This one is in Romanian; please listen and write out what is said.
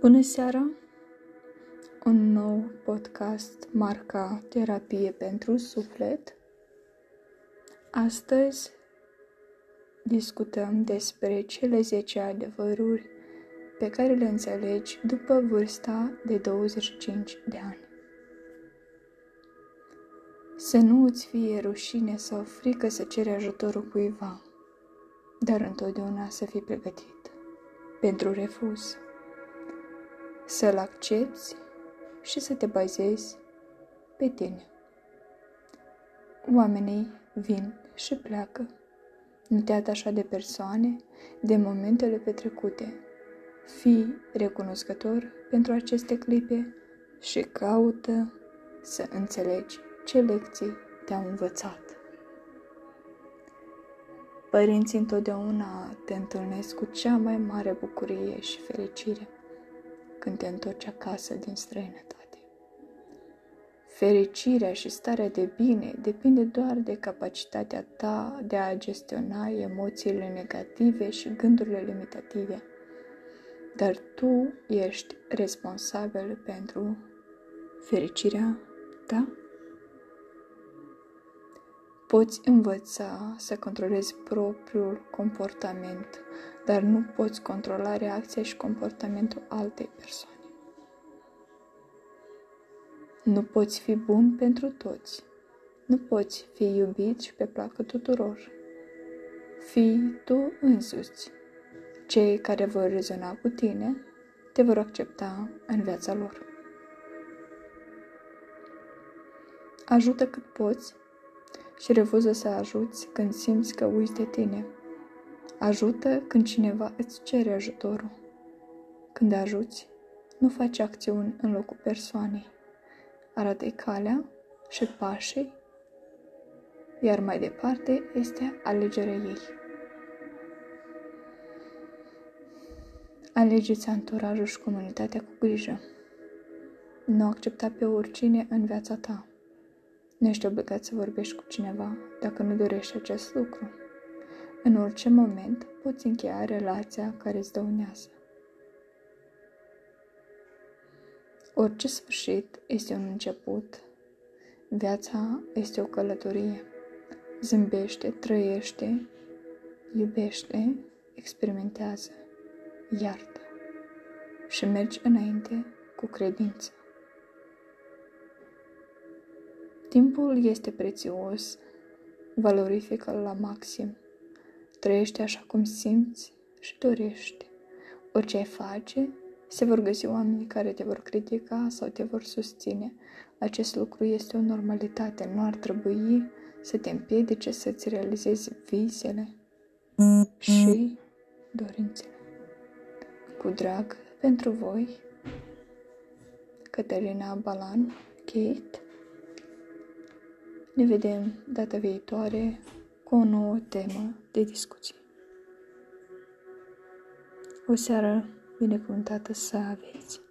Bună seara! Un nou podcast marca Terapie pentru Suflet. Astăzi discutăm despre cele 10 adevăruri pe care le înțelegi după vârsta de 25 de ani. Să nu îți fie rușine sau frică să ceri ajutorul cuiva, dar întotdeauna să fii pregătit pentru refuz să-l accepti și să te bazezi pe tine. Oamenii vin și pleacă. Nu te atașa de persoane, de momentele petrecute. Fii recunoscător pentru aceste clipe și caută să înțelegi ce lecții te-au învățat. Părinții întotdeauna te întâlnesc cu cea mai mare bucurie și fericire când te întorci acasă din străinătate. Fericirea și starea de bine depinde doar de capacitatea ta de a gestiona emoțiile negative și gândurile limitative. Dar tu ești responsabil pentru fericirea ta. Poți învăța să controlezi propriul comportament, dar nu poți controla reacția și comportamentul altei persoane. Nu poți fi bun pentru toți. Nu poți fi iubit și pe placă tuturor. Fii tu însuți. Cei care vor rezona cu tine te vor accepta în viața lor. Ajută cât poți și refuză să ajuți când simți că uiți de tine. Ajută când cineva îți cere ajutorul. Când ajuți, nu faci acțiuni în locul persoanei. Arată-i calea și pașii, iar mai departe este alegerea ei. Alegeți anturajul și comunitatea cu grijă. Nu accepta pe oricine în viața ta. Nu ești obligat să vorbești cu cineva dacă nu dorești acest lucru. În orice moment poți încheia relația care îți dăunează. Orice sfârșit este un început. Viața este o călătorie. Zâmbește, trăiește, iubește, experimentează, iartă și mergi înainte cu credință. Timpul este prețios, valorifică-l la maxim. Trăiește așa cum simți și dorești. Orice ai face, se vor găsi oameni care te vor critica sau te vor susține. Acest lucru este o normalitate, nu ar trebui să te împiedice să-ți realizezi visele și dorințele. Cu drag pentru voi, Cătălina Balan, Kate, ne vedem data viitoare cu o nouă temă de discuție. O seară binecuvântată să aveți!